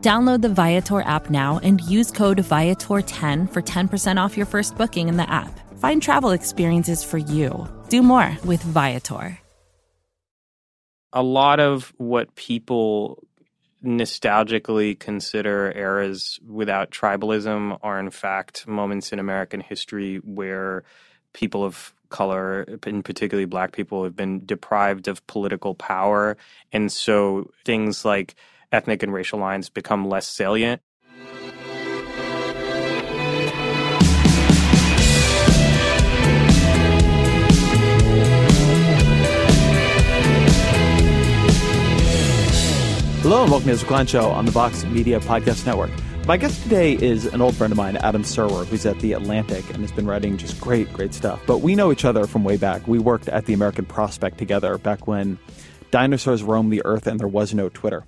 Download the Viator app now and use code Viator10 for 10% off your first booking in the app. Find travel experiences for you. Do more with Viator. A lot of what people nostalgically consider eras without tribalism are, in fact, moments in American history where people of color, and particularly black people, have been deprived of political power. And so things like ethnic and racial lines become less salient. Hello and welcome to the Klein Show on the Vox Media Podcast Network. My guest today is an old friend of mine, Adam Serwer, who's at The Atlantic and has been writing just great, great stuff. But we know each other from way back. We worked at the American Prospect together back when dinosaurs roamed the earth and there was no Twitter.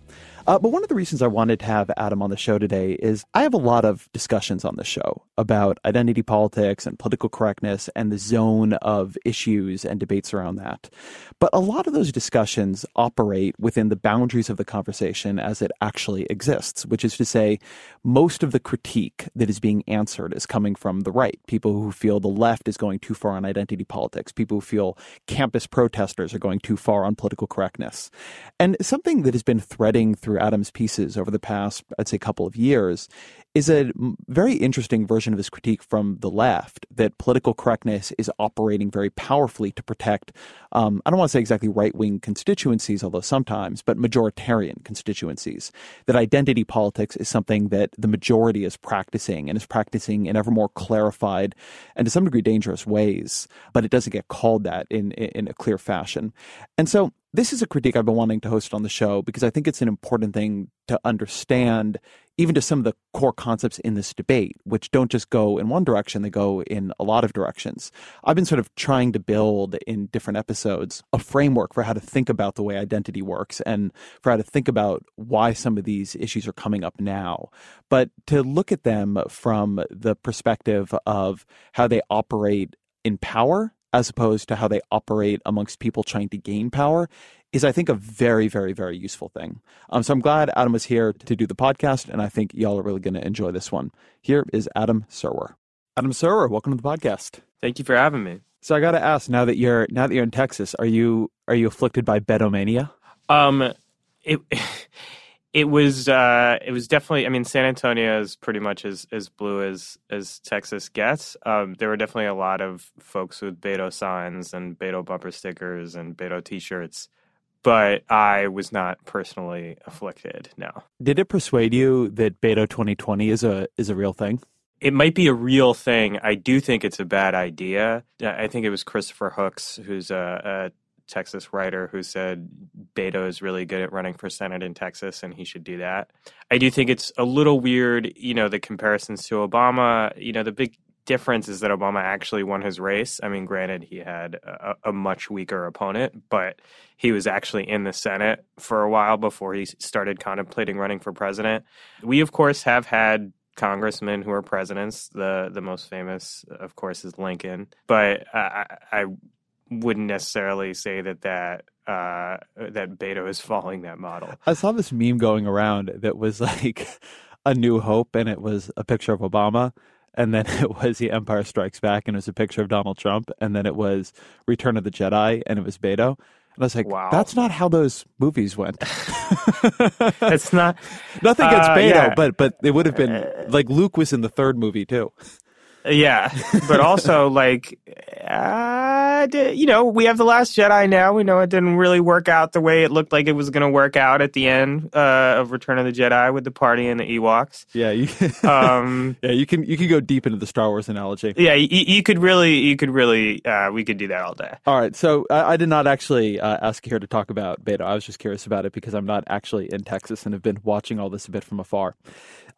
Uh, but one of the reasons I wanted to have Adam on the show today is I have a lot of discussions on the show about identity politics and political correctness and the zone of issues and debates around that. But a lot of those discussions operate within the boundaries of the conversation as it actually exists, which is to say, most of the critique that is being answered is coming from the right. People who feel the left is going too far on identity politics, people who feel campus protesters are going too far on political correctness. And something that has been threading through Adam's pieces over the past, I'd say, couple of years is a very interesting version of his critique from the left that political correctness is operating very powerfully to protect, um, I don't want to say exactly right wing constituencies, although sometimes, but majoritarian constituencies. That identity politics is something that the majority is practicing and is practicing in ever more clarified and to some degree dangerous ways, but it doesn't get called that in, in a clear fashion. And so this is a critique I've been wanting to host on the show because I think it's an important thing to understand, even to some of the core concepts in this debate, which don't just go in one direction, they go in a lot of directions. I've been sort of trying to build in different episodes a framework for how to think about the way identity works and for how to think about why some of these issues are coming up now. But to look at them from the perspective of how they operate in power as opposed to how they operate amongst people trying to gain power is I think a very, very, very useful thing. Um, so I'm glad Adam was here to do the podcast, and I think y'all are really going to enjoy this one. Here is Adam Serwer. Adam Serwer, welcome to the podcast. Thank you for having me. So I got to ask now that you're now that you're in Texas, are you are you afflicted by Betomania? Um, it it was uh, it was definitely. I mean, San Antonio is pretty much as as blue as as Texas gets. Um, there were definitely a lot of folks with Beto signs and Beto bumper stickers and Beto T-shirts, but I was not personally afflicted. No. Did it persuade you that Beto 2020 is a is a real thing? It might be a real thing. I do think it's a bad idea. I think it was Christopher Hooks, who's a, a Texas writer who said Beto is really good at running for Senate in Texas and he should do that. I do think it's a little weird, you know, the comparisons to Obama. You know, the big difference is that Obama actually won his race. I mean, granted, he had a, a much weaker opponent, but he was actually in the Senate for a while before he started contemplating running for president. We, of course, have had congressmen who are presidents. The the most famous, of course, is Lincoln. But I, I wouldn't necessarily say that that uh, that Beto is following that model. I saw this meme going around that was like A New Hope, and it was a picture of Obama. And then it was The Empire Strikes Back, and it was a picture of Donald Trump. And then it was Return of the Jedi, and it was Beto. And I was like, Wow. that's not how those movies went. It's not. Nothing against Uh, Beto, yeah. but but it would have been like Luke was in the third movie too. Yeah, but also like, uh, you know, we have the Last Jedi now. We know it didn't really work out the way it looked like it was going to work out at the end uh, of Return of the Jedi with the party and the Ewoks. Yeah, you, Um, yeah, you can you can go deep into the Star Wars analogy. yeah, you, you could really, you could really, uh, we could do that all day. All right, so I, I did not actually uh, ask you here to talk about Beto. I was just curious about it because I'm not actually in Texas and have been watching all this a bit from afar.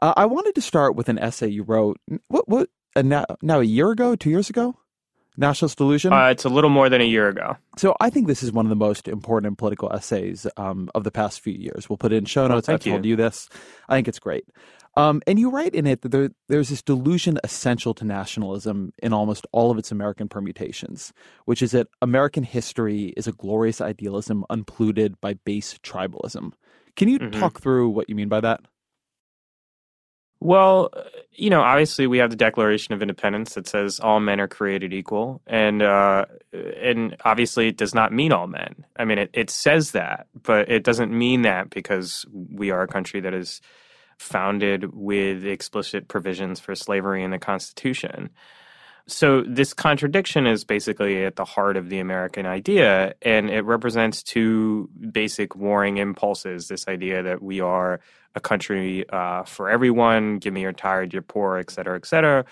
Uh, I wanted to start with an essay you wrote. What what uh, now, now a year ago, two years ago, Nationalist Delusion. Uh, it's a little more than a year ago. so I think this is one of the most important political essays um, of the past few years. We'll put it in show notes. I've told you. this. I think it's great. Um, and you write in it that there, there's this delusion essential to nationalism in almost all of its American permutations, which is that American history is a glorious idealism unpolluted by base tribalism. Can you Mhm. talk through what you mean by that? Well, you know, obviously we have the Declaration of Independence that says all men are created equal, and uh, and obviously it does not mean all men. I mean, it, it says that, but it doesn't mean that because we are a country that is founded with explicit provisions for slavery in the Constitution. So this contradiction is basically at the heart of the American idea, and it represents two basic warring impulses: this idea that we are a country uh, for everyone, give me your tired, your poor, et cetera, et cetera.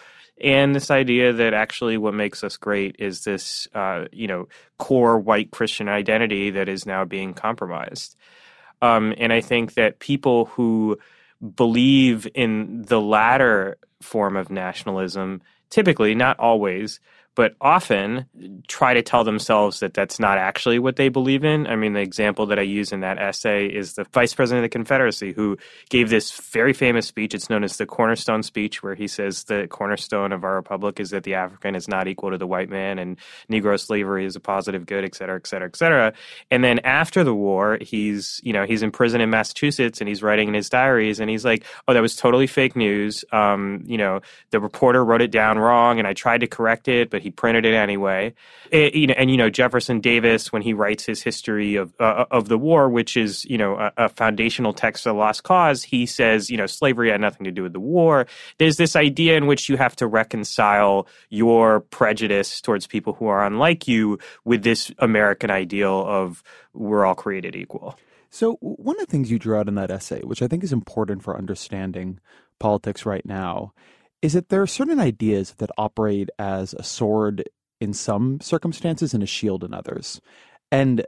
And this idea that actually what makes us great is this, uh, you know, core white Christian identity that is now being compromised. Um, and I think that people who believe in the latter form of nationalism, typically, not always, but often try to tell themselves that that's not actually what they believe in. I mean, the example that I use in that essay is the vice president of the Confederacy who gave this very famous speech. It's known as the Cornerstone speech, where he says the cornerstone of our republic is that the African is not equal to the white man and Negro slavery is a positive good, et cetera, et cetera, et cetera. And then after the war, he's, you know, he's in prison in Massachusetts and he's writing in his diaries and he's like, oh, that was totally fake news. Um, you know, the reporter wrote it down wrong and I tried to correct it, but he printed it anyway. It- you know, and you know Jefferson Davis when he writes his history of uh, of the war, which is you know a, a foundational text of the Lost Cause, he says you know slavery had nothing to do with the war. There's this idea in which you have to reconcile your prejudice towards people who are unlike you with this American ideal of we're all created equal. So, one of the things you drew out in that essay, which I think is important for understanding politics right now, is that there are certain ideas that operate as a sword in some circumstances and a shield in others. And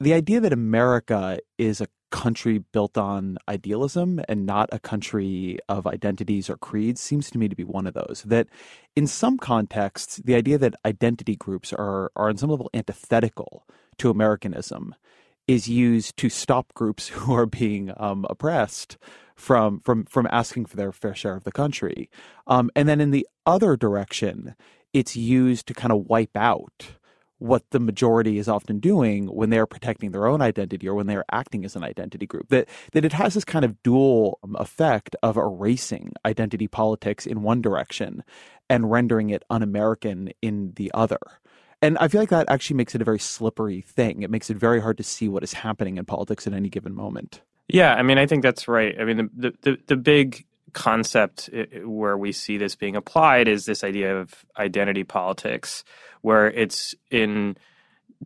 the idea that America is a country built on idealism and not a country of identities or creeds seems to me to be one of those. That in some contexts, the idea that identity groups are, are on some level antithetical to Americanism is used to stop groups who are being um, oppressed from from from asking for their fair share of the country. Um, and then in the other direction, it's used to kind of wipe out what the majority is often doing when they're protecting their own identity or when they're acting as an identity group. That that it has this kind of dual um, effect of erasing identity politics in one direction and rendering it un-American in the other. And I feel like that actually makes it a very slippery thing. It makes it very hard to see what is happening in politics at any given moment. Yeah, I mean, I think that's right. I mean, the the the, big concept where we see this being applied is this idea of identity politics, where it's in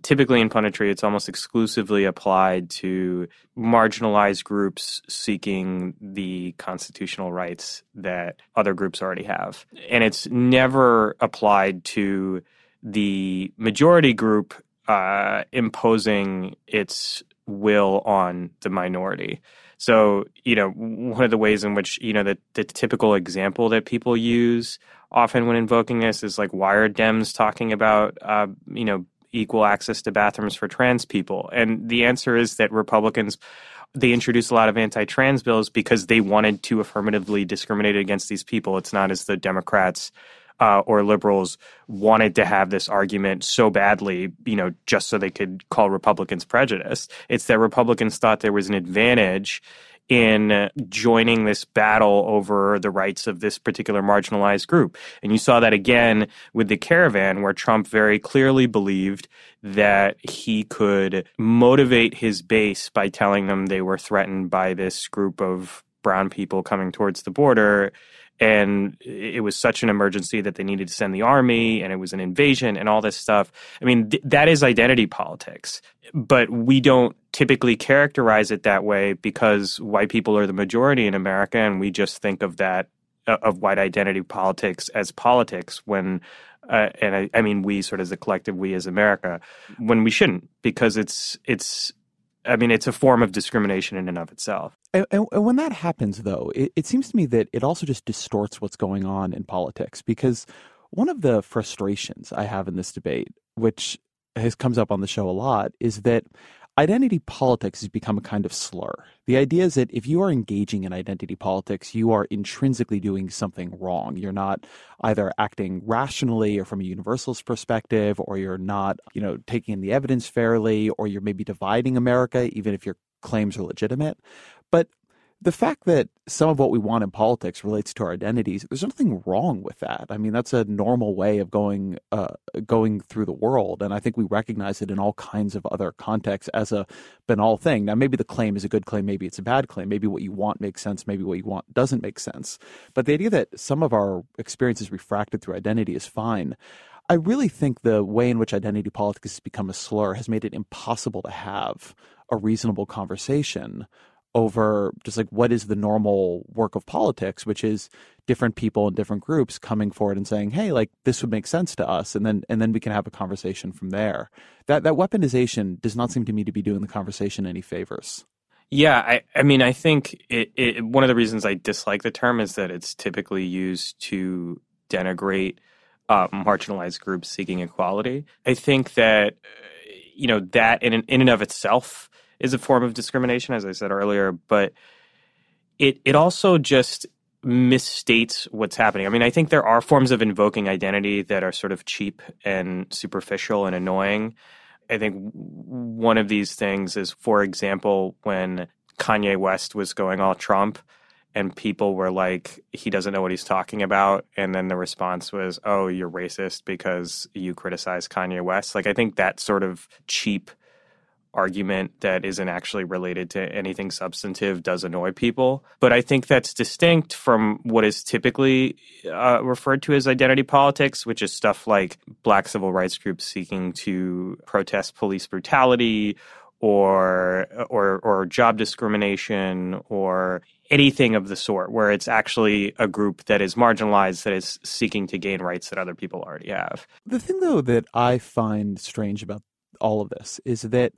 typically in punditry, it's almost exclusively applied to marginalized groups seeking the constitutional rights that other groups already have. And it's never applied to the majority group uh, imposing its will on the minority. So, you know, one of the ways in which, you know, the, the typical example that people use often when invoking this is like, why are Dems talking about, uh, you know, equal access to bathrooms for trans people? And the answer is that Republicans, they introduced a lot of anti trans bills because they wanted to affirmatively discriminate against these people. It's not as the Democrats uh, or liberals wanted to have this argument so badly, you know, just so they could call Republicans prejudiced. It's that Republicans thought there was an advantage in joining this battle over the rights of this particular marginalized group. And you saw that again with the caravan, where Trump very clearly believed that he could motivate his base by telling them they were threatened by this group of brown people coming towards the border and it was such an emergency that they needed to send the army and it was an invasion and all this stuff i mean th- that is identity politics but we don't typically characterize it that way because white people are the majority in america and we just think of that uh, of white identity politics as politics when uh, and I, I mean we sort of as a collective we as america when we shouldn't because it's it's I mean, it's a form of discrimination in and of itself. And, and, when that happens, though, it, it seems to me that it also just distorts what's going on in politics because one of the frustrations I have in this debate, which has comes up on the show a lot, is that identity politics has become a kind of slur. The idea is that if you are engaging in identity politics, you are intrinsically doing something wrong. You're not either acting rationally or from a universalist perspective, or you're not, you know, taking in the evidence fairly, or you're maybe dividing America, even if your claims are legitimate. The fact that some of what we want in politics relates to our identities, there's nothing wrong with that. I mean, that's a normal way of going uh, going through the world, and I think we recognize it in all kinds of other contexts as a banal thing. Now, maybe the claim is a good claim, maybe it's a bad claim, maybe what you want makes sense, maybe what you want doesn't make sense. But the idea that some of our experiences refracted through identity is fine. I really think the way in which identity politics has become a slur has made it impossible to have a reasonable conversation over just like what is the normal work of politics, which is different people and different groups coming forward and saying, "Hey, like this would make sense to us," and then and then we can have a conversation from there. That that weaponization does not seem to me to be doing the conversation any favors. Yeah, I, I mean, I think it, it, one of the reasons I dislike the term is that it's typically used to denigrate uh, marginalized groups seeking equality. I think that you know that in in and of itself is a form of discrimination, as I said earlier, but it it also just misstates what's happening. I mean, I think there are forms of invoking identity that are sort of cheap and superficial and annoying. I think one of these things is, for example, when Kanye West was going all Trump and people were like, he doesn't know what he's talking about. And then the response was, oh, you're racist because you criticize Kanye West. Like, I think that sort of cheap argument that isn't actually related to anything substantive does annoy people. But I think that's distinct from what is typically uh, referred to as identity politics, which is stuff like black civil rights groups seeking to protest police brutality or or or job discrimination or anything of the sort where it's actually a group that is marginalized that is seeking to gain rights that other people already have. The thing though that I find strange about all of this is that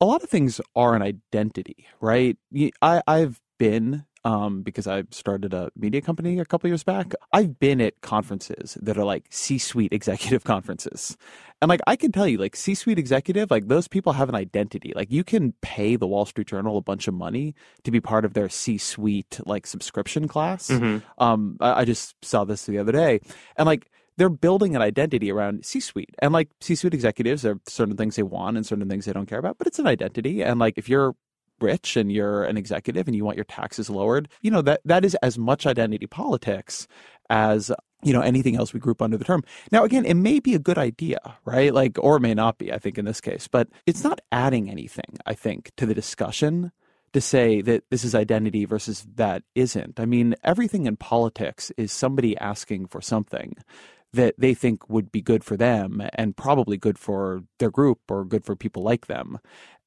a lot of things are an identity, right? I, I've been um, because I started a media company a couple years back. I've been at conferences that are like C-suite executive conferences, and like I can tell you, like C-suite executive, like those people have an identity. Like you can pay the Wall Street Journal a bunch of money to be part of their C-suite like subscription class. Mm-hmm. Um, I, I just saw this the other day, and like they're building an identity around C-suite. And like C-suite executives, there are certain things they want and certain things they don't care about, but it's an identity. And like if you're rich and you're an executive and you want your taxes lowered, you know, that that is as much identity politics as you know anything else we group under the term. Now again, it may be a good idea, right? Like or it may not be, I think in this case, but it's not adding anything, I think, to the discussion to say that this is identity versus that isn't. I mean, everything in politics is somebody asking for something that they think would be good for them and probably good for their group or good for people like them.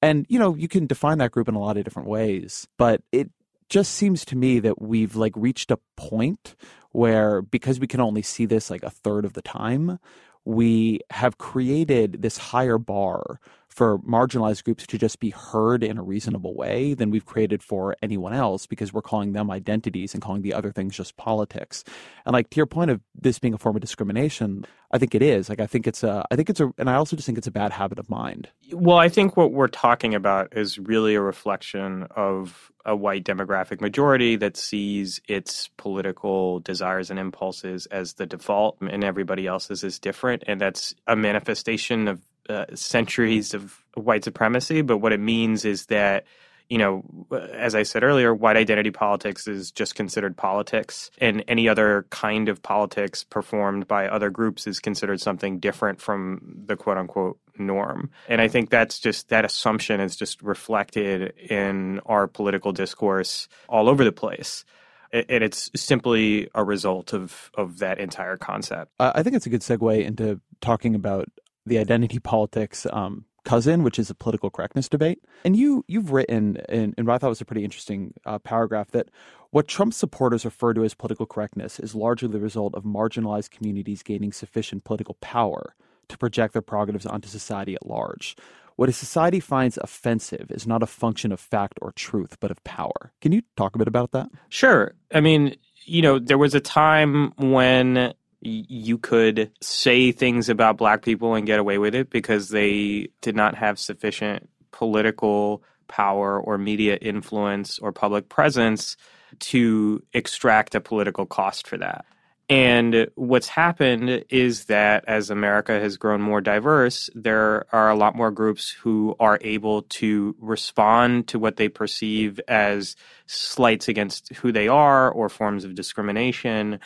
And, you know, you can define that group in a lot of different ways, but it just seems to me that we've like reached a point where because we can only see this like a third of the time, we have created this higher bar for marginalized groups to just be heard in a reasonable way than we've created for anyone else because we're calling them identities and calling the other things just politics. And like to your point of this being a form of discrimination, I think it is. Like I think it's a I think it's a and I also just think it's a bad habit of mind. Well, I think what we're talking about is really a reflection of a white demographic majority that sees its political desires and impulses as the default and everybody else's is different and that's a manifestation of uh, centuries of white supremacy, but what it means is that you know, as I said earlier, white identity politics is just considered politics, and any other kind of politics performed by other groups is considered something different from the quote unquote norm. And I think that's just that assumption is just reflected in our political discourse all over the place and it's simply a result of of that entire concept. I think it's a good segue into talking about the identity politics um, cousin, which is a political correctness debate. And you you've written in, in what I thought was a pretty interesting uh, paragraph that what Trump supporters refer to as political correctness is largely the result of marginalized communities gaining sufficient political power to project their prerogatives onto society at large. What a society finds offensive is not a function of fact or truth, but of power. Can you talk a bit about that? Sure. I mean, you know, there was a time when you could say things about black people and get away with it because they did not have sufficient political power or media influence or public presence to extract a political cost for that. And what's happened is that as America has grown more diverse, there are a lot more groups who are able to respond to what they perceive as slights against who they are or forms of discrimination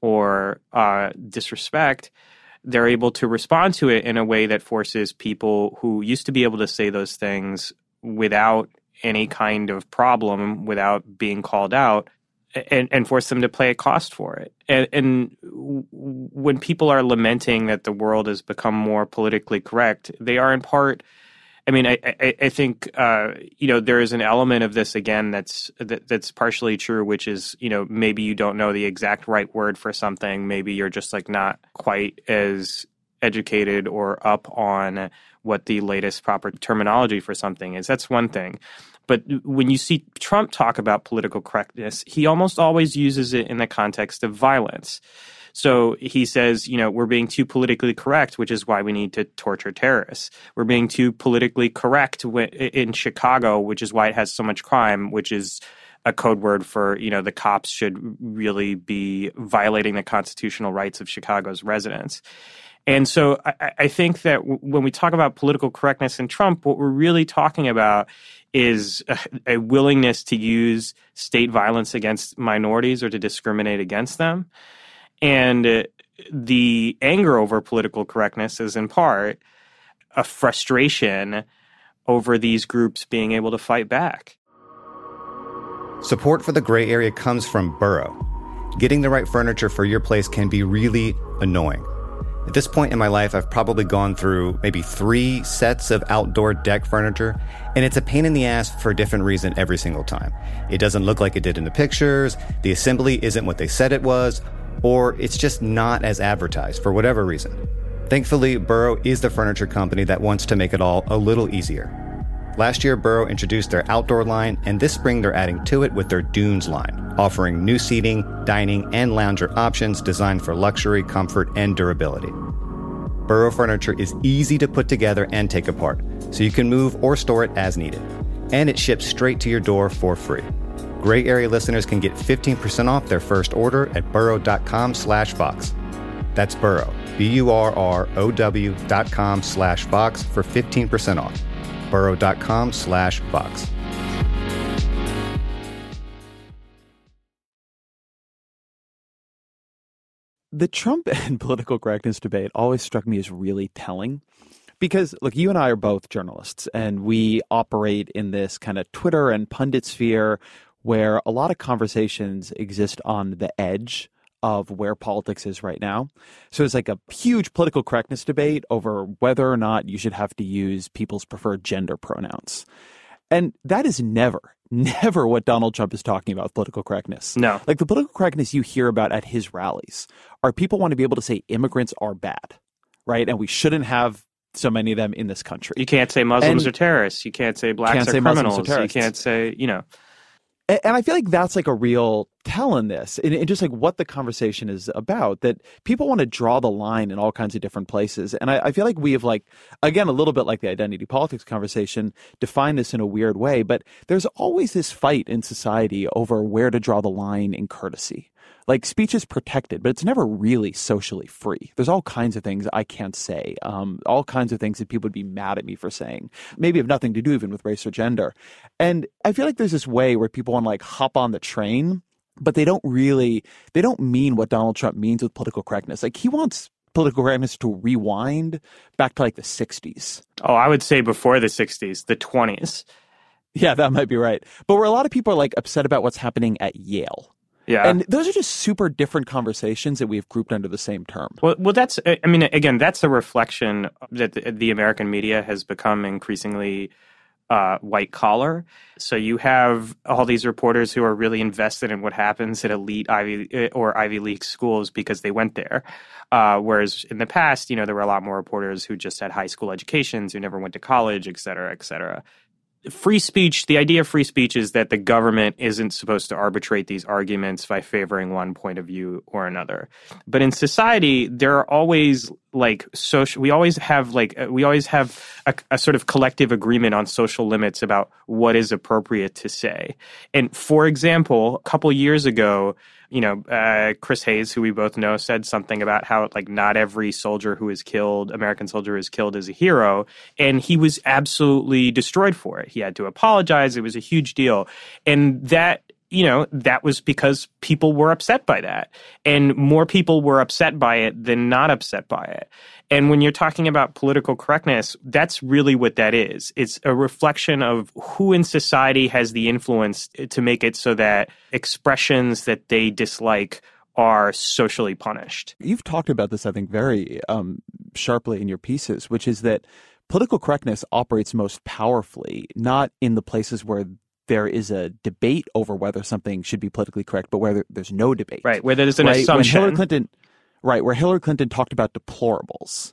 or uh, disrespect, they're able to respond to it in a way that forces people who used to be able to say those things without any kind of problem, without being called out, and, and force them to pay a cost for it. And, and when people are lamenting that the world has become more politically correct, they are in part I mean, I, I, I think uh, you know there is an element of this again that's that, that's partially true, which is you know maybe you don't know the exact right word for something, maybe you're just like not quite as educated or up on what the latest proper terminology for something is. That's one thing. But when you see Trump talk about political correctness, he almost always uses it in the context of violence. So he says, you know, we're being too politically correct, which is why we need to torture terrorists. We're being too politically correct in Chicago, which is why it has so much crime, which is a code word for you know the cops should really be violating the constitutional rights of Chicago's residents. And so I, I think that w- when we talk about political correctness in Trump, what we're really talking about is a, a, willingness to use state violence against minorities or to discriminate against them. And uh, the anger over political correctness is in part a frustration over these groups being able to fight back. Support for the gray area comes from Burrow. Getting the right furniture for your place can be really annoying. At this point in my life, I've probably gone through maybe three sets of outdoor deck furniture, and it's a pain in the ass for a different reason every single time. It doesn't look like it did in the pictures, the assembly isn't what they said it was, or it's just not as advertised for whatever reason. Thankfully, Burrow is the furniture company that wants to make it all a little easier. Last year, Burrow introduced their outdoor line, and this spring they're adding to it with their Dunes line, offering new seating, dining, and lounger options designed for luxury, comfort, and durability. Burrow furniture is easy to put together and take apart, so you can move or store it as needed. And it ships straight to your door for free. Gray Area listeners can get 15% off their first order at burrow.com slash Vox. That's Burrow, B-U-R-R-O-W dot com slash Vox for 15% off. burrow.com slash Vox. The Trump and political correctness debate always struck me as really telling because look you and i are both journalists and we operate in this kind of twitter and pundit sphere where a lot of conversations exist on the edge of where politics is right now. So it's like a huge political correctness debate over whether or not you should have to use people's preferred gender pronouns. And that is never, never what Donald Trump is talking about political correctness. No. Like the political correctness you hear about at his rallies are people want to be able to say immigrants are bad, right? And we shouldn't have so many of them in this country. You can't say Muslims and are terrorists. You can't say blacks can't are say criminals. Are you can't say, you know. And I feel like that's like a real tell in this, and, just like what the conversation is about. That people want to draw the line in all kinds of different places, and I, I feel like we have like again a little bit like the identity politics conversation, define this in a weird way. But there's always this fight in society over where to draw the line in courtesy. Like speech is protected, but it's never really socially free. There's all kinds of things I can't say, um, all kinds of things that people would be mad at me for saying, maybe have nothing to do even with race or gender. And I feel like there's this way where people want to like hop on the train but they don't really they don't mean what Donald Trump means with political correctness. Like he wants political correctness to rewind back to like the 60s. Oh, I would say before the 60s, the 20s. Yeah, that might be right. But where a lot of people are like upset about what's happening at Yale. Yeah. And those are just super different conversations that we've grouped under the same term. Well, well, that's, I mean, again, that's a reflection that the, American media has become increasingly uh, white collar. So you have all these reporters who are really invested in what happens at elite Ivy eh, or Ivy League schools because they went there. Uh, whereas in the past, you know, there were a lot more reporters who just had high school educations, who never went to college, et cetera, et cetera free speech, the idea of free speech is that the government isn't supposed to arbitrate these arguments by favoring one point of view or another. But in society, there are always like social, we always have like, uh, we always have a, a sort of collective agreement on social limits about what is appropriate to say. And for example, a couple years ago, you know, uh, Chris Hayes, who we both know, said something about how like not every soldier who is killed, American soldier is killed, is a hero, and he was absolutely destroyed for it. He had to apologize. It was a huge deal, and that you know, that was because people were upset by that. And more people were upset by it than not upset by it. And when you're talking about political correctness, that's really what that is. It's a reflection of who in society has the influence to make it so that expressions that they dislike are socially punished. You've talked about this, I think, very um, sharply in your pieces, which is that political correctness operates most powerfully not in the places where there is a debate over whether something should be politically correct, but where there's no debate. Right, where there's an right? assumption. When Hillary Clinton, right, where Hillary Clinton talked about deplorables,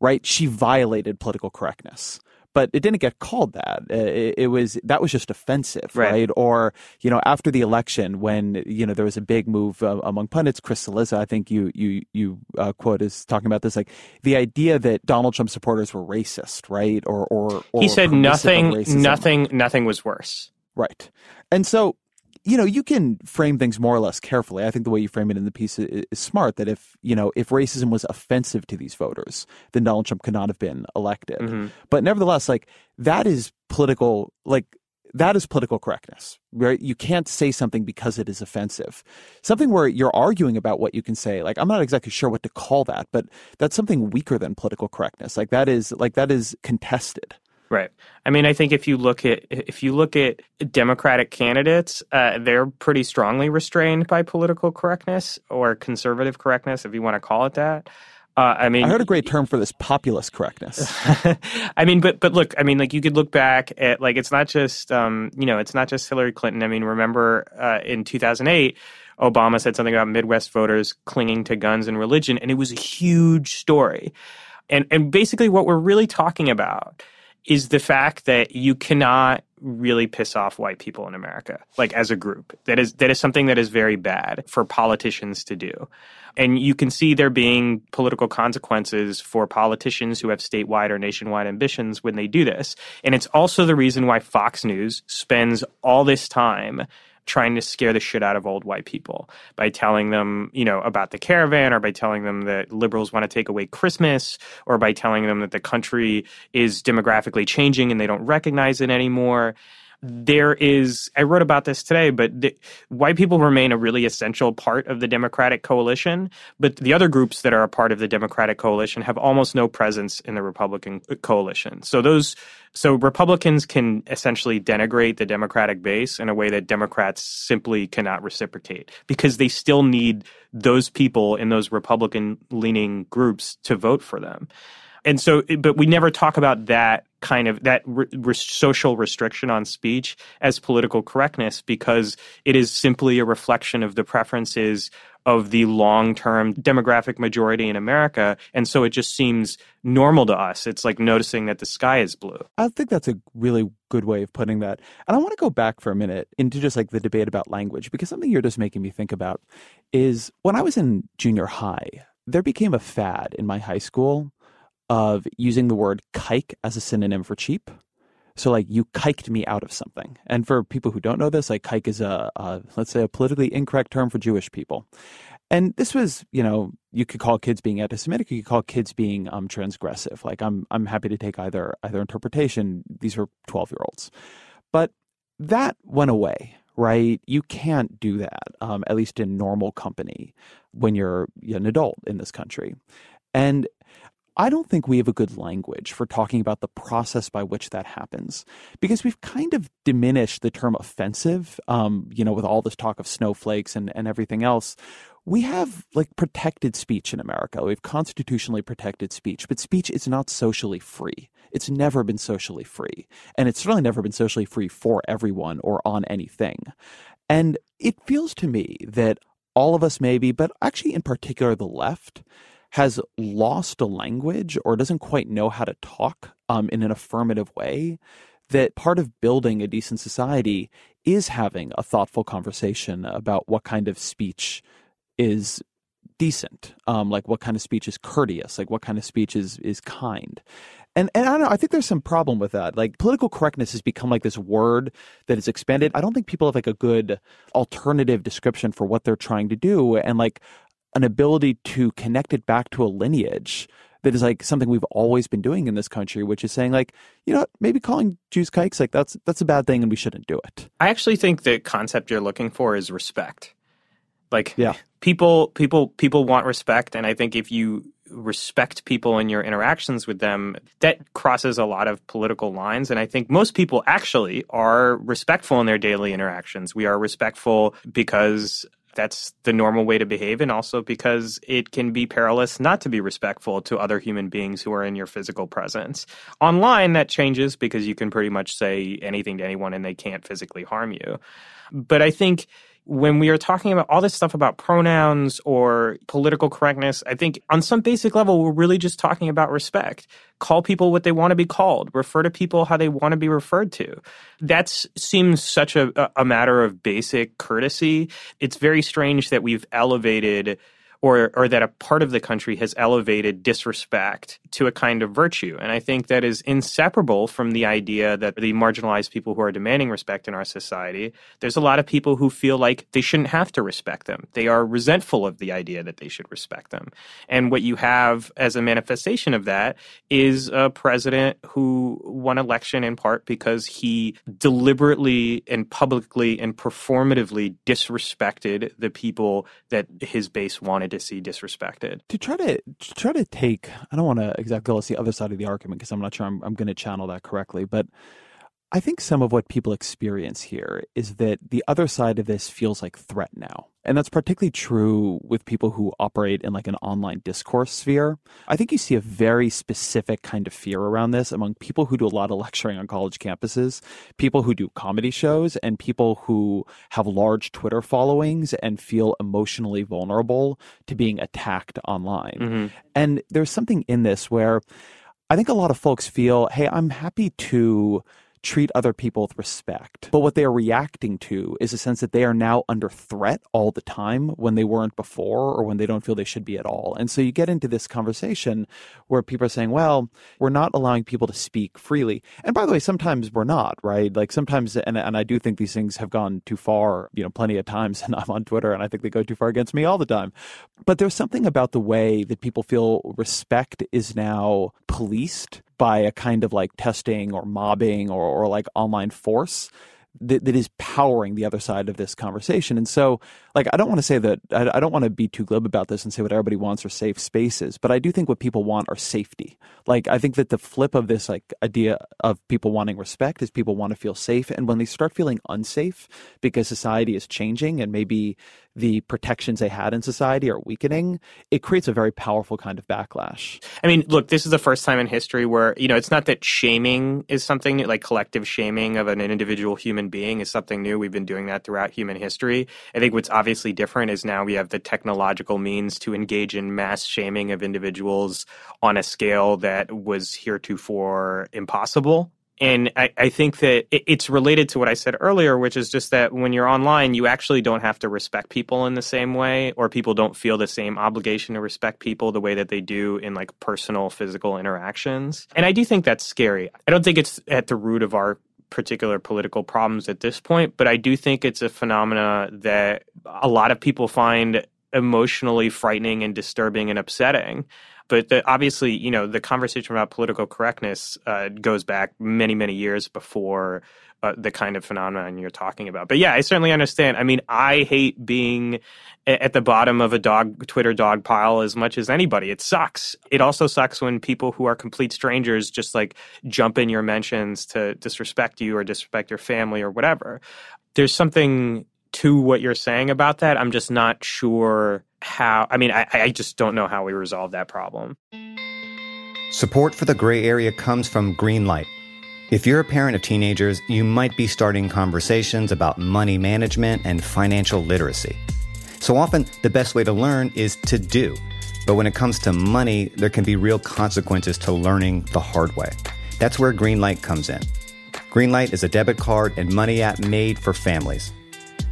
right, she violated political correctness. But it didn't get called that. Uh, it, it was that was just offensive, right. right. Or you know, after the election, when you know there was a big move uh, among pundits, Chris Cillizza, I think you you you uh, quote is talking about this, like the idea that Donald Trump supporters were racist, right? Or or, or he said nothing, nothing, nothing was worse. Right. And so, you know, you can frame things more or less carefully. I think the way you frame it in the piece is, is, smart that if, you know, if racism was offensive to these voters, then Donald Trump could not have been elected. Mm-hmm. But nevertheless, like that is political, like that is political correctness, right? You can't say something because it is offensive. Something where you're arguing about what you can say, like I'm not exactly sure what to call that, but that's something weaker than political correctness. Like that is like that is contested. Right. I mean, I think if you look at if you look at Democratic candidates, uh, they're pretty strongly restrained by political correctness or conservative correctness, if you want to call it that. Uh, I mean, I heard a great term for this: populist correctness. I mean, but but look, I mean, like you could look back at like it's not just um, you know it's not just Hillary Clinton. I mean, remember uh, in 2008. Obama said something about Midwest voters clinging to guns and religion, and it was a huge story. And and basically, what we're really talking about is the fact that you cannot really piss off white people in America, like as a group. That is that is something that is very bad for politicians to do. And you can see there being political consequences for politicians who have statewide or nationwide ambitions when they do this. And it's also the reason why Fox News spends all this time trying to scare the shit out of old white people by telling them, you know, about the caravan or by telling them that liberals want to take away Christmas or by telling them that the country is demographically changing and they don't recognize it anymore there is i wrote about this today but the, white people remain a really essential part of the democratic coalition but the other groups that are a part of the democratic coalition have almost no presence in the republican uh, coalition. So those so republicans can essentially denigrate the democratic base in a way that democrats simply cannot reciprocate because they still need those people in those republican leaning groups to vote for them. And so, but we never talk about that kind of that re- re- social restriction on speech as political correctness because it is simply a reflection of the preferences of the long-term demographic majority in America. And so it just seems normal to us. It's like noticing that the sky is blue. I think that's a really good way of putting that. And i want to go back for a minute into just like the debate about language because something you're just making me think about is when i was in junior high there became a fad in my high school of using the word kike as a synonym for cheap. So like you kiked me out of something. And for people who don't know this, like kike is a, a let's say a politically incorrect term for Jewish people. And this was, you know, you could call kids being anti-Semitic, you could call kids being um, transgressive. Like I'm, I'm happy to take either either interpretation. These were twelve year olds, but that went away, right? You can't do that, um, at least in normal company, when you're an adult in this country. And I don't think we have a good language for talking about the process by which that happens because we've kind of diminished the term offensive, um, you know, with all this talk of snowflakes and, and everything else. We have like protected speech in America. We have constitutionally protected speech, but speech is not socially free. It's never been socially free. And it's certainly never been socially free for everyone or on anything. And it feels to me that all of us, maybe, but actually in particular the left, has lost a language or doesn't quite know how to talk um, in an affirmative way, that part of building a decent society is having a thoughtful conversation about what kind of speech is decent, um, like what kind of speech is courteous, like what kind of speech is is kind. And and I don't know, I think there's some problem with that. Like political correctness has become like this word that is expanded. I don't think people have like a good alternative description for what they're trying to do. And like an ability to connect it back to a lineage that is like something we've always been doing in this country, which is saying like, you know, maybe calling Jews kikes like that's that's a bad thing and we shouldn't do it. I actually think the concept you're looking for is respect. Like yeah. people people people want respect and I think if you respect people in your interactions with them, that crosses a lot of political lines. And I think most people actually are respectful in their daily interactions. We are respectful because that's the normal way to behave and also because it can be perilous not to be respectful to other human beings who are in your physical presence. Online that changes because you can pretty much say anything to anyone and they can't physically harm you. But I think when we are talking about all this stuff about pronouns or political correctness, I think on some basic level, we're really just talking about respect. Call people what they want to be called, refer to people how they want to be referred to. That seems such a, a matter of basic courtesy. It's very strange that we've elevated or or that a part of the country has elevated disrespect to a kind of virtue. And I think that is inseparable from the idea that the marginalized people who are demanding respect in our society, there's a lot of people who feel like they shouldn't have to respect them. They are resentful of the idea that they should respect them. And what you have as a manifestation of that is a president who won election in part because he deliberately and publicly and performatively disrespected the people that his base wanted see disrespected. To try to, to try to take, I don't want to exactly let's the other side of the argument because I'm not sure I'm, I'm going to channel that correctly, but I think some of what people experience here is that the other side of this feels like threat now. And that's particularly true with people who operate in like an online discourse sphere. I think you see a very specific kind of fear around this among people who do a lot of lecturing on college campuses, people who do comedy shows, and people who have large Twitter followings and feel emotionally vulnerable to being attacked online. Mm-hmm. And there's something in this where I think a lot of folks feel, hey, I'm happy to treat other people with respect. But what they are reacting to is a sense that they are now under threat all the time when they weren't before or when they don't feel they should be at all. And so you get into this conversation where people are saying, well, we're not allowing people to speak freely. And by the way, sometimes we're not, right? Like sometimes, and, and I do think these things have gone too far, you know, plenty of times. And I'm on Twitter and I think they go too far against me all the time. But there's something about the way that people feel respect is now policed by a kind of like testing or mobbing or, or like online force that, that is powering the other side of this conversation. And so, like, I don't want to say that, I, I don't want to be too glib about this and say what everybody wants are safe spaces, but I do think what people want are safety. Like, I think that the flip of this, like, idea of people wanting respect is people want to feel safe. And when they start feeling unsafe because society is changing and maybe the protections they had in society are weakening, it creates a very powerful kind of backlash. I mean, look, this is the first time in history where, you know, it's not that shaming is something like collective shaming of an individual human being is something new. We've been doing that throughout human history. I think what's obviously different is now we have the technological means to engage in mass shaming of individuals on a scale that was heretofore impossible And I, I think that it, it's related to what I said earlier, which is just that when you're online, you actually don't have to respect people in the same way, or people don't feel the same obligation to respect people the way that they do in like personal physical interactions. And I do think that's scary. I don't think it's at the root of our particular political problems at this point, but I do think it's a phenomena that a lot of people find emotionally frightening and disturbing and upsetting. But the, obviously, you know, the conversation about political correctness uh, goes back many, many years before uh, the kind of phenomenon you're talking about. But yeah, I certainly understand. I mean, I hate being at the bottom of a dog Twitter dog pile as much as anybody. It sucks. It also sucks when people who are complete strangers just like jump in your mentions to disrespect you or disrespect your family or whatever. There's something to what you're saying about that. I'm just not sure how. I mean, I, I just don't know how we resolve that problem. Support for the gray area comes from Greenlight. If you're a parent of teenagers, you might be starting conversations about money management and financial literacy. So often, the best way to learn is to do. But when it comes to money, there can be real consequences to learning the hard way. That's where Greenlight comes in. Greenlight is a debit card and money app made for families.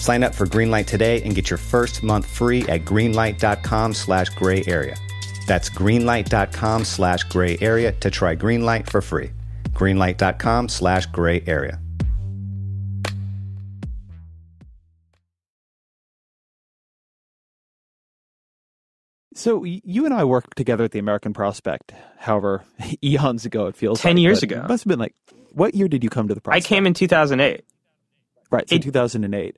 Sign up for Greenlight today and get your first month free at greenlight.com slash gray area. That's greenlight.com slash gray area to try Greenlight for free. Greenlight.com slash gray area. So you and I worked together at the American Prospect. However, eons ago it feels ten like, years ago. It must have been like what year did you come to the Prospect? I came in two thousand eight. Right, so two thousand and eight.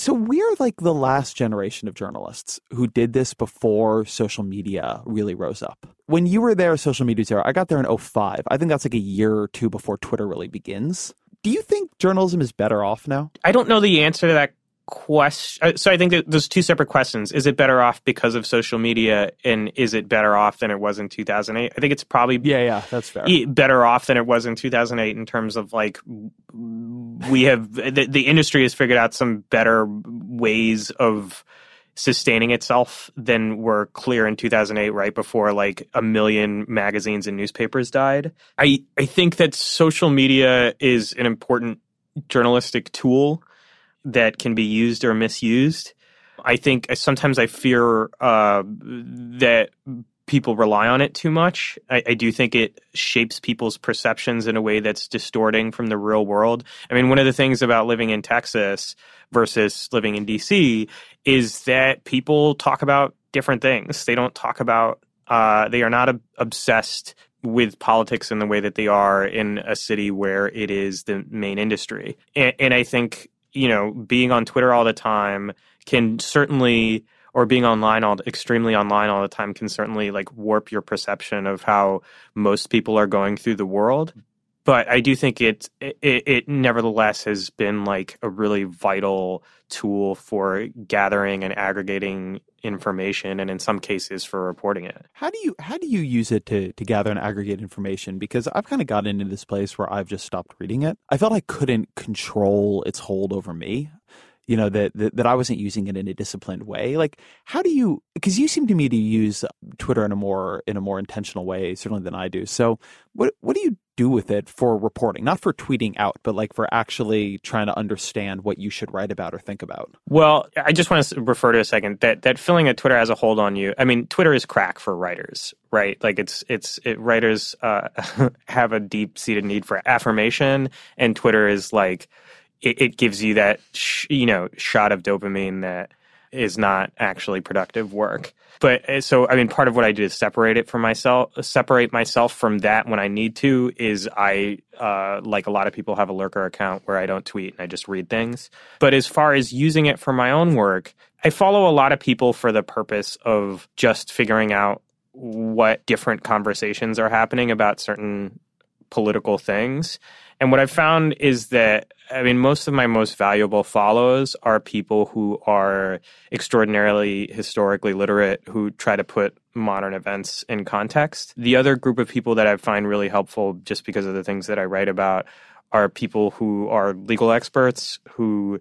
So we're like the last generation of journalists who did this before social media really rose up. When you were there, social media zero, I got there in 05. I think that's like a year or two before Twitter really begins. Do you think journalism is better off now? I don't know the answer to that question. Uh, so I think that there's two separate questions. Is it better off because of social media, and is it better off than it was in 2008? I think it's probably yeah, yeah, that's fair. Better off than it was in 2008 in terms of like we have the, the industry has figured out some better ways of sustaining itself than were clear in 2008 right before like a million magazines and newspapers died i i think that social media is an important journalistic tool that can be used or misused. I think sometimes I fear uh, that people rely on it too much. I, I, do think it shapes people's perceptions in a way that's distorting from the real world. I mean, one of the things about living in Texas versus living in DC is that people talk about different things. They don't talk about, uh, they are not ob- obsessed with politics in the way that they are in a city where it is the main industry. And, and I think you know, being on Twitter all the time can certainly or being online all extremely online all the time can certainly like warp your perception of how most people are going through the world. But i do think it, it it nevertheless has been like a really vital tool for gathering and aggregating information and in some cases for reporting it. How do you how do you use it to to gather and aggregate information? Because i've kind of gotten into this place where i've just stopped reading it. I felt i couldn't control its hold over me you know that, that, that I wasn't using it in a disciplined way. Like, how do you? Because you seem to me to use Twitter in a more in a more intentional way, certainly than I do. So, what what do you do with it for reporting, not for tweeting out, but like for actually trying to understand what you should write about or think about? Well, I just want to refer to a second that that feeling that Twitter has a hold on you. I mean, Twitter is crack for writers, right? Like it's it's it, writers uh, have a deep seated need for affirmation, and Twitter is like it, it gives you that sh- you know shot of dopamine that is not actually productive work. But uh, so I mean, part of what I do is separate it from myself, separate myself from that when I need to. Is I uh, like a lot of people have a lurker account where I don't tweet and I just read things. But as far as using it for my own work, I follow a lot of people for the purpose of just figuring out what different conversations are happening about certain political things. And what I've found is that, I mean, most of my most valuable follows are people who are extraordinarily historically literate, who try to put modern events in context. The other group of people that I find really helpful, just because of the things that I write about, are people who are legal experts, who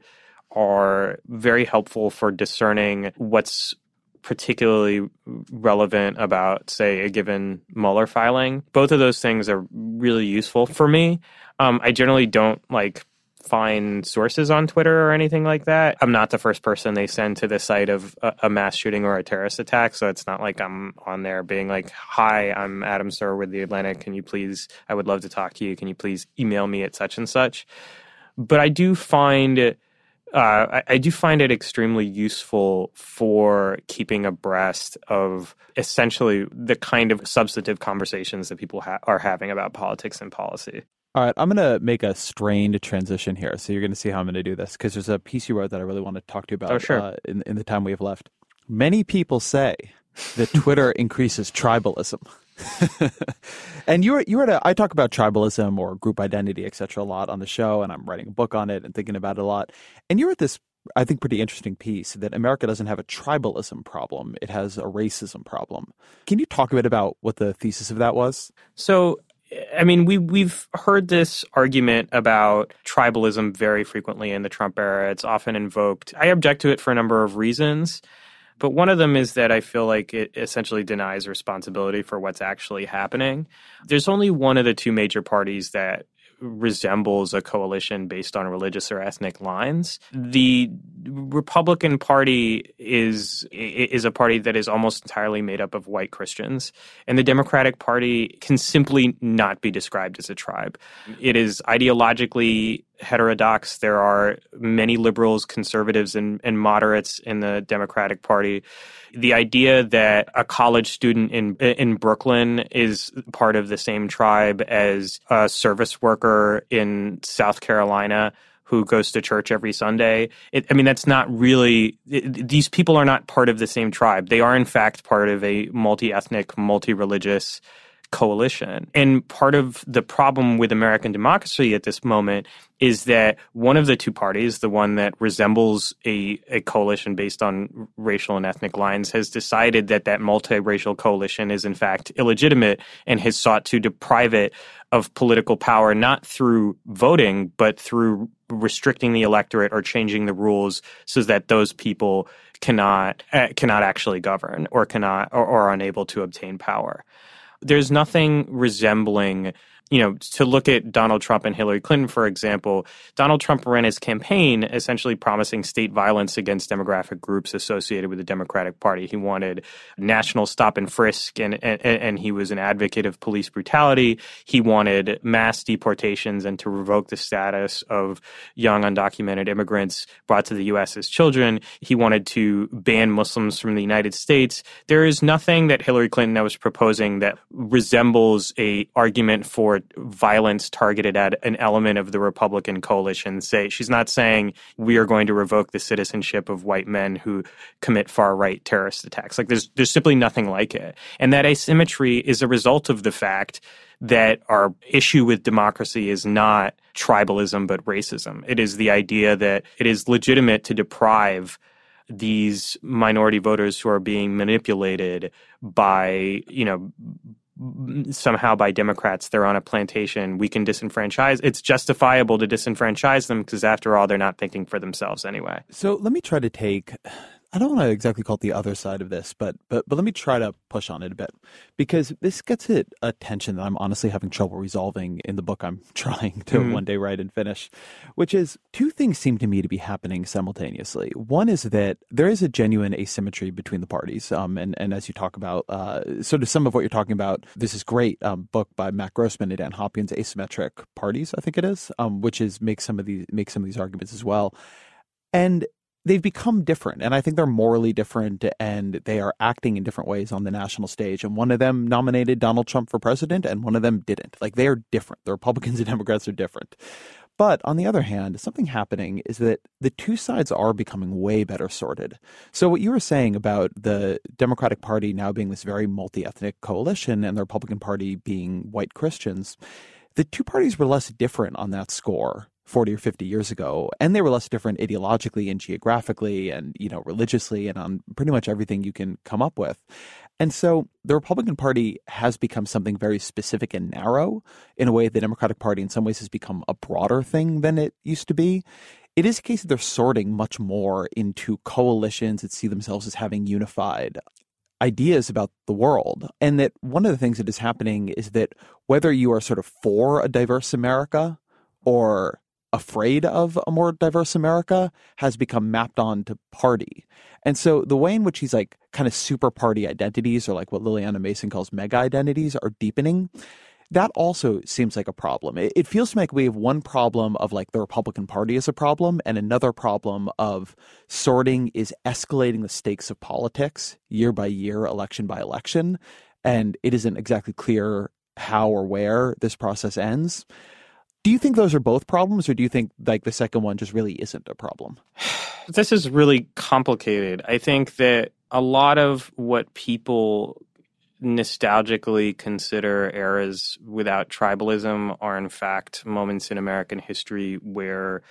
are very helpful for discerning what's particularly relevant about, say, a given Mueller filing. Both of those things are really useful for me. Um, I generally don't like find sources on Twitter or anything like that. I'm not the first person they send to the site of a, a, mass shooting or a terrorist attack, so it's not like I'm on there being like, "Hi, I'm Adam Serwer with the Atlantic. Can you please? I would love to talk to you. Can you please email me at such and such?" But I do find uh, I, I, do find it extremely useful for keeping abreast of essentially the kind of substantive conversations that people ha- are having about politics and policy. All right, I'm going to make a strained transition here. So you're going to see how I'm going to do this because there's a piece you wrote that I really want to talk to you about oh, sure. uh, in, in the time we have left. Many people say that Twitter increases tribalism. and you're you're at a, I talk about tribalism or group identity, etc. a lot on the show, and I'm writing a book on it and thinking about it a lot. And you're at this, I think, pretty interesting piece that America doesn't have a tribalism problem; it has a racism problem. Can you talk a bit about what the thesis of that was? So. I mean, we we've heard this argument about tribalism very frequently in the Trump era. It's often invoked. I object to it for a number of reasons. But one of them is that I feel like it essentially denies responsibility for what's actually happening. There's only one of the two major parties that resembles a coalition based on religious or ethnic lines. The Republican Party is is a party that is almost entirely made up of white Christians, and the Democratic Party can simply not be described as a tribe. It is ideologically heterodox. There are many liberals, conservatives, and, and moderates in the Democratic Party. The idea that a college student in in Brooklyn is part of the same tribe as a service worker in South Carolina who goes to church every Sunday. It, I mean, that's not really, it, these people are not part of the same tribe. They are, in fact, part of a multi ethnic, multi religious coalition. And part of the problem with American democracy at this moment is that one of the two parties, the one that resembles a, a coalition based on racial and ethnic lines, has decided that that multiracial coalition is in fact illegitimate and has sought to deprive it of political power, not through voting, but through restricting the electorate or changing the rules so that those people cannot uh, cannot actually govern or cannot or, or are unable to obtain power there's nothing resembling you know, to look at Donald Trump and Hillary Clinton, for example, Donald Trump ran his campaign essentially promising state violence against demographic groups associated with the Democratic Party. He wanted national stop and frisk, and, and, and he was an advocate of police brutality. He wanted mass deportations and to revoke the status of young undocumented immigrants brought to the U.S. as children. He wanted to ban Muslims from the United States. There is nothing that Hillary Clinton was proposing that resembles a argument for violence targeted at an element of the Republican coalition. Say she's not saying we are going to revoke the citizenship of white men who commit far right terrorist attacks. Like there's there's simply nothing like it. And that asymmetry is a result of the fact that our issue with democracy is not tribalism but racism. It is the idea that it is legitimate to deprive these minority voters who are being manipulated by, you know, somehow by Democrats they're on a plantation, we can disenfranchise. It's justifiable to disenfranchise them because after all, they're not thinking for themselves anyway. So let me try to take I don't want to exactly call it the other side of this, but but but let me try to push on it a bit because this gets at a tension that I'm honestly having trouble resolving in the book I'm trying to mm-hmm. one day write and finish, which is two things seem to me to be happening simultaneously. One is that there is a genuine asymmetry between the parties, um, and and as you talk about, uh, sort of some of what you're talking about, this is great um, book by Matt Grossmann and Dan Hopkins, Asymmetric Parties, I think it is, um, which is make some of these make some of these arguments as well. And they've become different and i think they're morally different and they are acting in different ways on the national stage and one of them nominated donald trump for president and one of them didn't. Like they are different. The republicans and democrats are different. But on the other hand, something happening is that the two sides are becoming way better sorted. So, what you were saying about the Democratic Party now being this very multi ethnic coalition and the Republican Party being white Christians, the two parties were less different on that score 40 or 50 years ago and they were less different ideologically and geographically and you know religiously and on pretty much everything you can come up with and so the republican party has become something very specific and narrow in a way the democratic party in some ways has become a broader thing than it used to be it is a case that they're sorting much more into coalitions that see themselves as having unified ideas about the world. And that one of the things that is happening is that whether you are sort of for a diverse America or afraid of a more diverse America has become mapped on to party. And so the way in which these like kind of super party identities or like what Lilliana Mason calls mega identities are deepening that also seems like a problem. It, it, feels to me like we have one problem of like the Republican Party is a problem, and another problem of sorting is escalating the stakes of politics year by year, election by election. And it isn't exactly clear how or where this process ends. Do you think those are both problems, or do you think like the second one just really isn't a problem? This is really complicated. I think that a lot of what people nostalgically consider eras without tribalism are in fact moments in American history where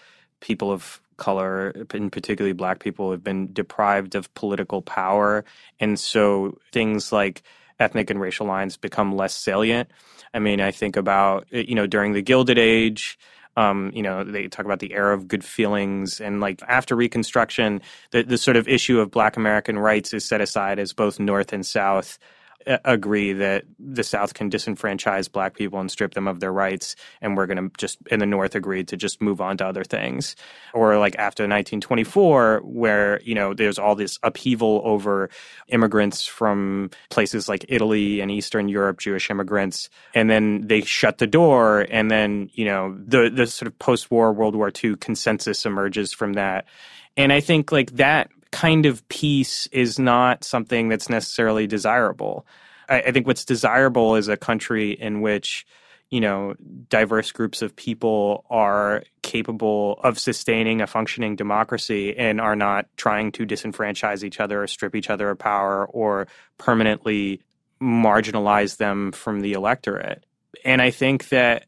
people of color, and particularly black people, have been deprived of political power. And so things like ethnic and racial lines become less salient. I mean, I think about, you know, during the Gilded Age, um, you know, they talk about the era of good feelings and like after Reconstruction, the, the sort of issue of Black American rights is set aside as both North and South agree that the South can disenfranchise black people and strip them of their rights, and we're going to just in the North agreed to just move on to other things. Or like after 1924, where you know there's all this upheaval over immigrants from places like Italy and Eastern Europe, Jewish immigrants, and then they shut the door, and then you know the the sort of post-war World War II consensus emerges from that. And I think like that kind of peace is not something that's necessarily desirable. I, I think what's desirable is a country in which you know, diverse groups of people are capable of sustaining a functioning democracy and are not trying to disenfranchise each other or strip each other of power or permanently marginalize them from the electorate. And I think that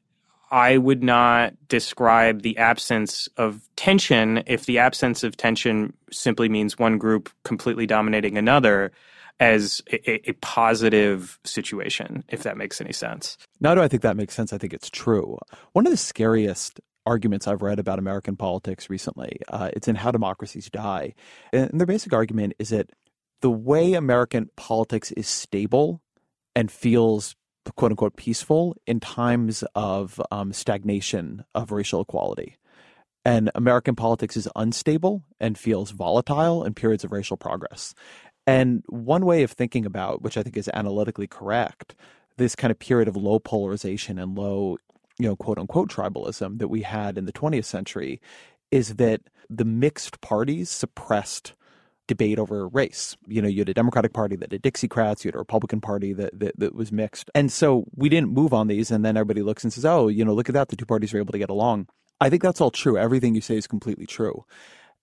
I would not describe the absence of tension if the absence of tension simply means one group completely dominating another as a, a, positive situation, if that makes any sense. Now, do I think that makes sense? I think it's true. One of the scariest arguments I've read about American politics recently, uh, it's in How Democracies Die. And their basic argument is that the way American politics is stable and feels quote unquote peaceful in times of um, stagnation of racial equality. And American politics is unstable and feels volatile in periods of racial progress. And one way of thinking about, which I think is analytically correct, this kind of period of low polarization and low, you know, quote unquote tribalism that we had in the 20th century is that the mixed parties suppressed debate over race. You know, you had a Democratic Party that had Dixiecrats, you had a Republican Party that, that, that was mixed. And so we didn't move on these. And then everybody looks and says, oh, you know, look at that. The two parties are able to get along. I think that's all true. Everything you say is completely true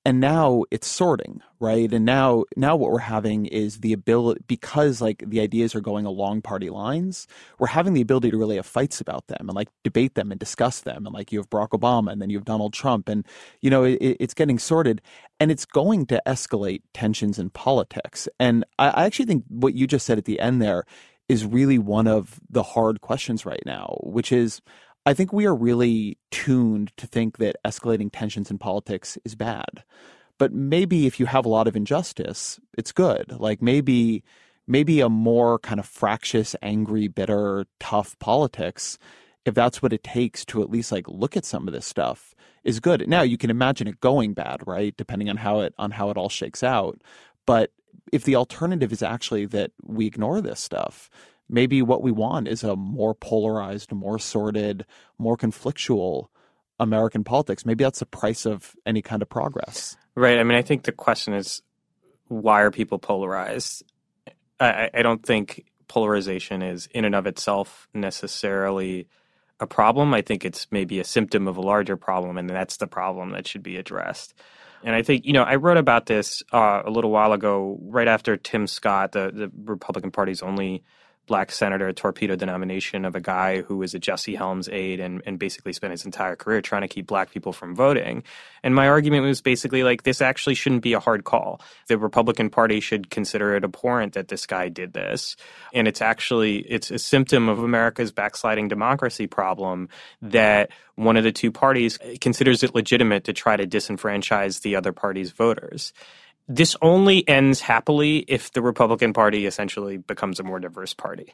and now it's sorting right? And now now what we're having is the ability because like the ideas are going along party lines we're having the ability to really have fights about them and like debate them and discuss them. And like you have barack obama and then you have donald trump and you know it, it's getting sorted and it's going to escalate tensions in politics. And I, I actually think what you just said at the end there is really one of the hard questions right now which is I think we are really tuned to think that escalating tensions in politics is bad. But maybe if you have a lot of injustice, it's good. Like maybe maybe a more kind of fractious, angry, bitter, tough politics, if that's what it takes to at least like look at some of this stuff, is good. Now you can imagine it going bad, right? Depending on how it on how it all shakes out. But if the alternative is actually that we ignore this stuff, maybe what we want is a more polarized, more sorted, more conflictual American politics. Maybe that's the price of any kind of progress. Right. I mean, I think the question is why are people polarized? I, I don't think polarization is in and of itself necessarily a problem. I think it's maybe a symptom of a larger problem, and that's the problem that should be addressed. And I think, you know, I wrote about this uh, a little while ago, right after Tim Scott, the, the Republican Party's only black senator torpedoed the nomination of a guy who was a Jesse Helms aide and, and basically spent his entire career trying to keep black people from voting. And my argument was basically like this actually shouldn't be a hard call. The Republican Party should consider it abhorrent that this guy did this. And it's actually it's a symptom of America's backsliding democracy problem that one of the two parties considers it legitimate to try to disenfranchise the other party's voters this only ends happily if the Republican Party essentially becomes a more diverse party.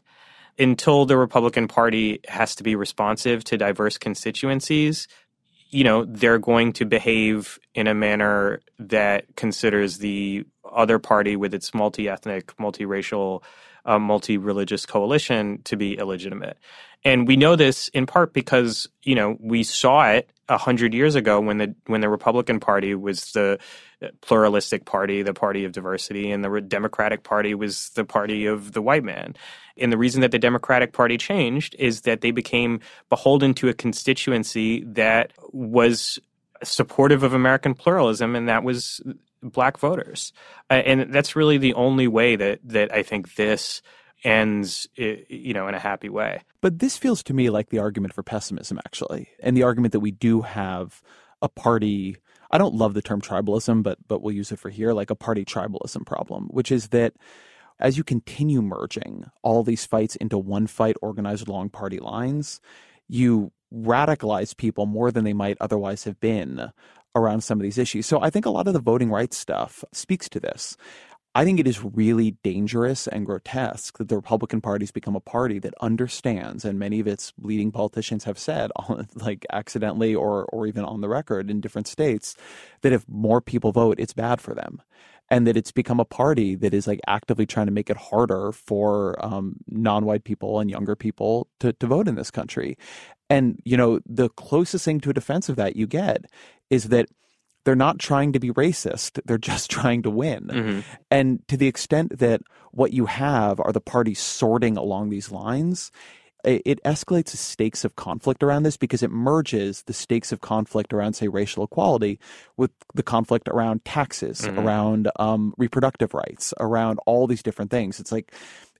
Until the Republican Party has to be responsive to diverse constituencies, you know, they're going to behave in a manner that considers the other party with its multi ethnic, multiracial, uh, multi religious coalition to be illegitimate. And we know this in part because, you know, we saw it a hundred years ago when the when the Republican Party was the pluralistic party, the party of diversity, and the Democratic Party was the party of the white man. And the reason that the Democratic Party changed is that they became beholden to a constituency that was supportive of American pluralism, and that was black voters. Uh, and that's really the only way that that I think this ends you know in a happy way but this feels to me like the argument for pessimism actually and the argument that we do have a party I don't love the term tribalism, but but we'll use it for here, like a party tribalism problem, which is that as you continue merging all these fights into one fight organized along party lines, you radicalize people more than they might otherwise have been around some of these issues. So I think a lot of the voting rights stuff speaks to this. I think it is really dangerous and grotesque that the Republican Party has become a party that understands, and many of its leading politicians have said, like accidentally or or even on the record in different states, that if more people vote, it's bad for them, and that it's become a party that is like actively trying to make it harder for um, non-white people and younger people to to vote in this country. And you know, the closest thing to a defense of that you get is that they're not trying to be racist. They're just trying to win. Mm-hmm. And to the extent that what you have are the parties sorting along these lines, it, escalates the stakes of conflict around this because it merges the stakes of conflict around, say, racial equality with the conflict around taxes, mm-hmm. around um, reproductive rights, around all these different things. It's like,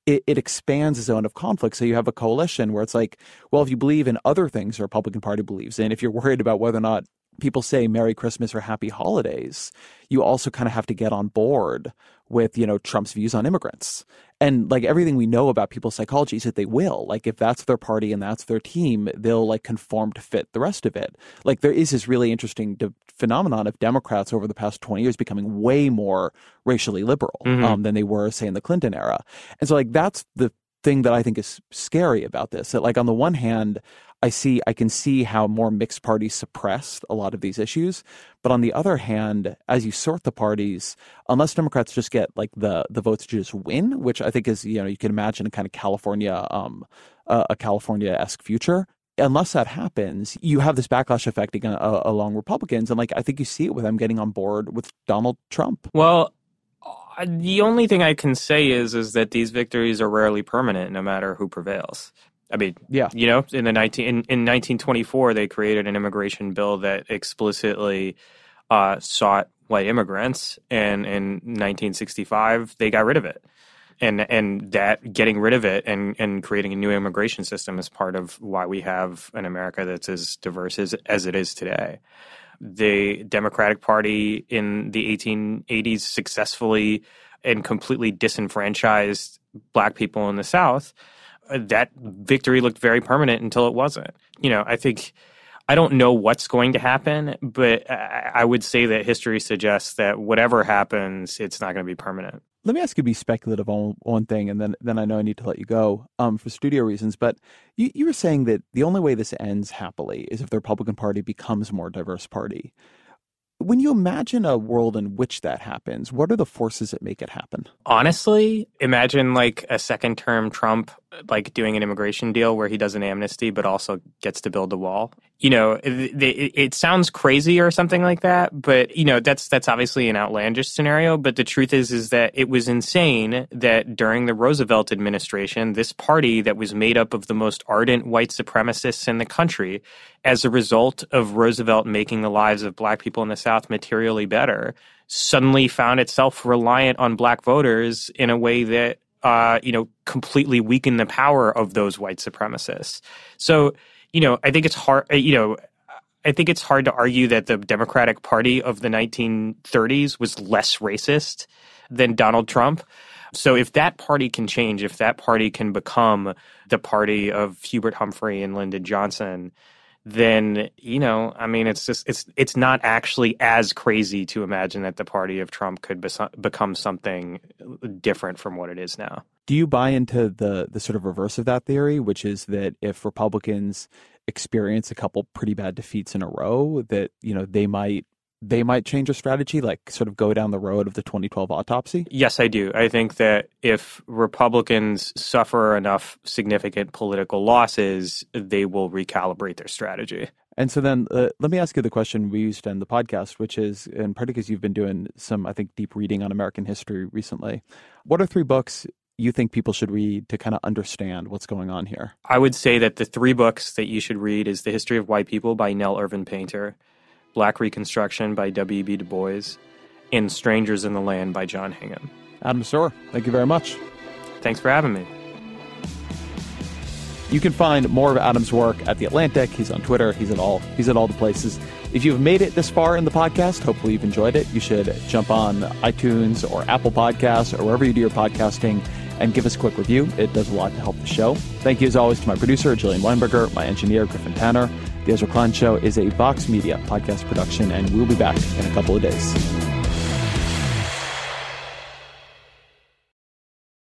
it, it, expands the zone of conflict. So you have a coalition where it's like, well, if you believe in other things the Republican Party believes in, if you're worried about whether or not people say Merry Christmas or Happy Holidays, you also kind of have to get on board with, you know, Trump's views on immigrants. And like everything we know about people's psychology is that they will. Like if that's their party and that's their team, they'll like conform to fit the rest of it. Like there is this really interesting de- phenomenon of Democrats over the past 20 years becoming way more racially liberal mm-hmm. um, than they were, say, in the Clinton era. And so like that's the thing that I think is scary about this. That like on the one hand, I see I can see how more mixed parties suppressed a lot of these issues. But on the other hand, as you sort the parties, unless Democrats just get like the the votes to just win, which I think is you know you can imagine a kind of California um a California esque future. Unless that happens, you have this backlash effect uh, along Republicans, and like I think you see it with them getting on board with Donald Trump. Well, uh, the only thing I can say is is that these victories are rarely permanent, no matter who prevails. I mean, yeah, you know, in the nineteen in, in nineteen twenty four, they created an immigration bill that explicitly uh, sought white immigrants, and in nineteen sixty five, they got rid of it. And and that getting rid of it and, and creating a new immigration system is part of why we have an America that's as diverse as, as it is today. The Democratic Party in the 1880s successfully and completely disenfranchised black people in the South that victory looked very permanent until it wasn't. You know, I think I don't know what's going to happen, but I would say that history suggests that whatever happens, it's not going to be permanent. Let me ask you to be speculative on one thing, and then then I know I need to let you go um, for studio reasons. But you, you were saying that the only way this ends happily is if the Republican Party becomes a more diverse party. When you imagine a world in which that happens, what are the forces that make it happen? Honestly, imagine like a second term Trump like doing an immigration deal where he does an amnesty but also gets to build a wall. You know, it, it, it, sounds crazy or something like that, but you know, that's that's obviously an outlandish scenario, but the truth is is that it was insane that during the Roosevelt administration, this party that was made up of the most ardent white supremacists in the country as a result of Roosevelt making the lives of black people in the South materially better, suddenly found itself reliant on black voters in a way that uh, you know, completely weaken the power of those white supremacists. So, you know, I think it's hard, uh, you know, I think it's hard to argue that the Democratic Party of the 1930s was less racist than Donald Trump. So if that party can change, if that party can become the party of Hubert Humphrey and Lyndon Johnson, then you know, I mean, it's just it's it's not actually as crazy to imagine that the party of Trump could be- become something different from what it is now. Do you buy into the the sort of reverse of that theory, which is that if Republicans experience a couple pretty bad defeats in a row, that you know they might they might change a strategy, like sort of go down the road of the 2012 autopsy? Yes, I do. I think that if Republicans suffer enough significant political losses, they will recalibrate their strategy. And so then uh, let me ask you the question we used in the podcast, which is, in part because you've been doing some, I think, deep reading on American history recently. What are three books you think people should read to kind of understand what's going on here? I would say that the three books that you should read is The History of White People by Nell Irvin Painter, Black Reconstruction by W.B. Du Bois, and Strangers in the Land by John Hingham. Adam Serwer, thank you very much. Thanks for having me. You can find more of Adam's work at The Atlantic. He's on Twitter. He's at all he's at all the places. If you've made it this far in the podcast, hopefully you've enjoyed it. You should jump on iTunes or Apple Podcasts or wherever you do your podcasting and give us a quick review. It does a lot to help the show. Thank you as always to my producer, Jillian Weinberger, my engineer, Griffin Tanner. The Ezra Klein Show is a Vox Media podcast production, and we'll be back in a couple of days.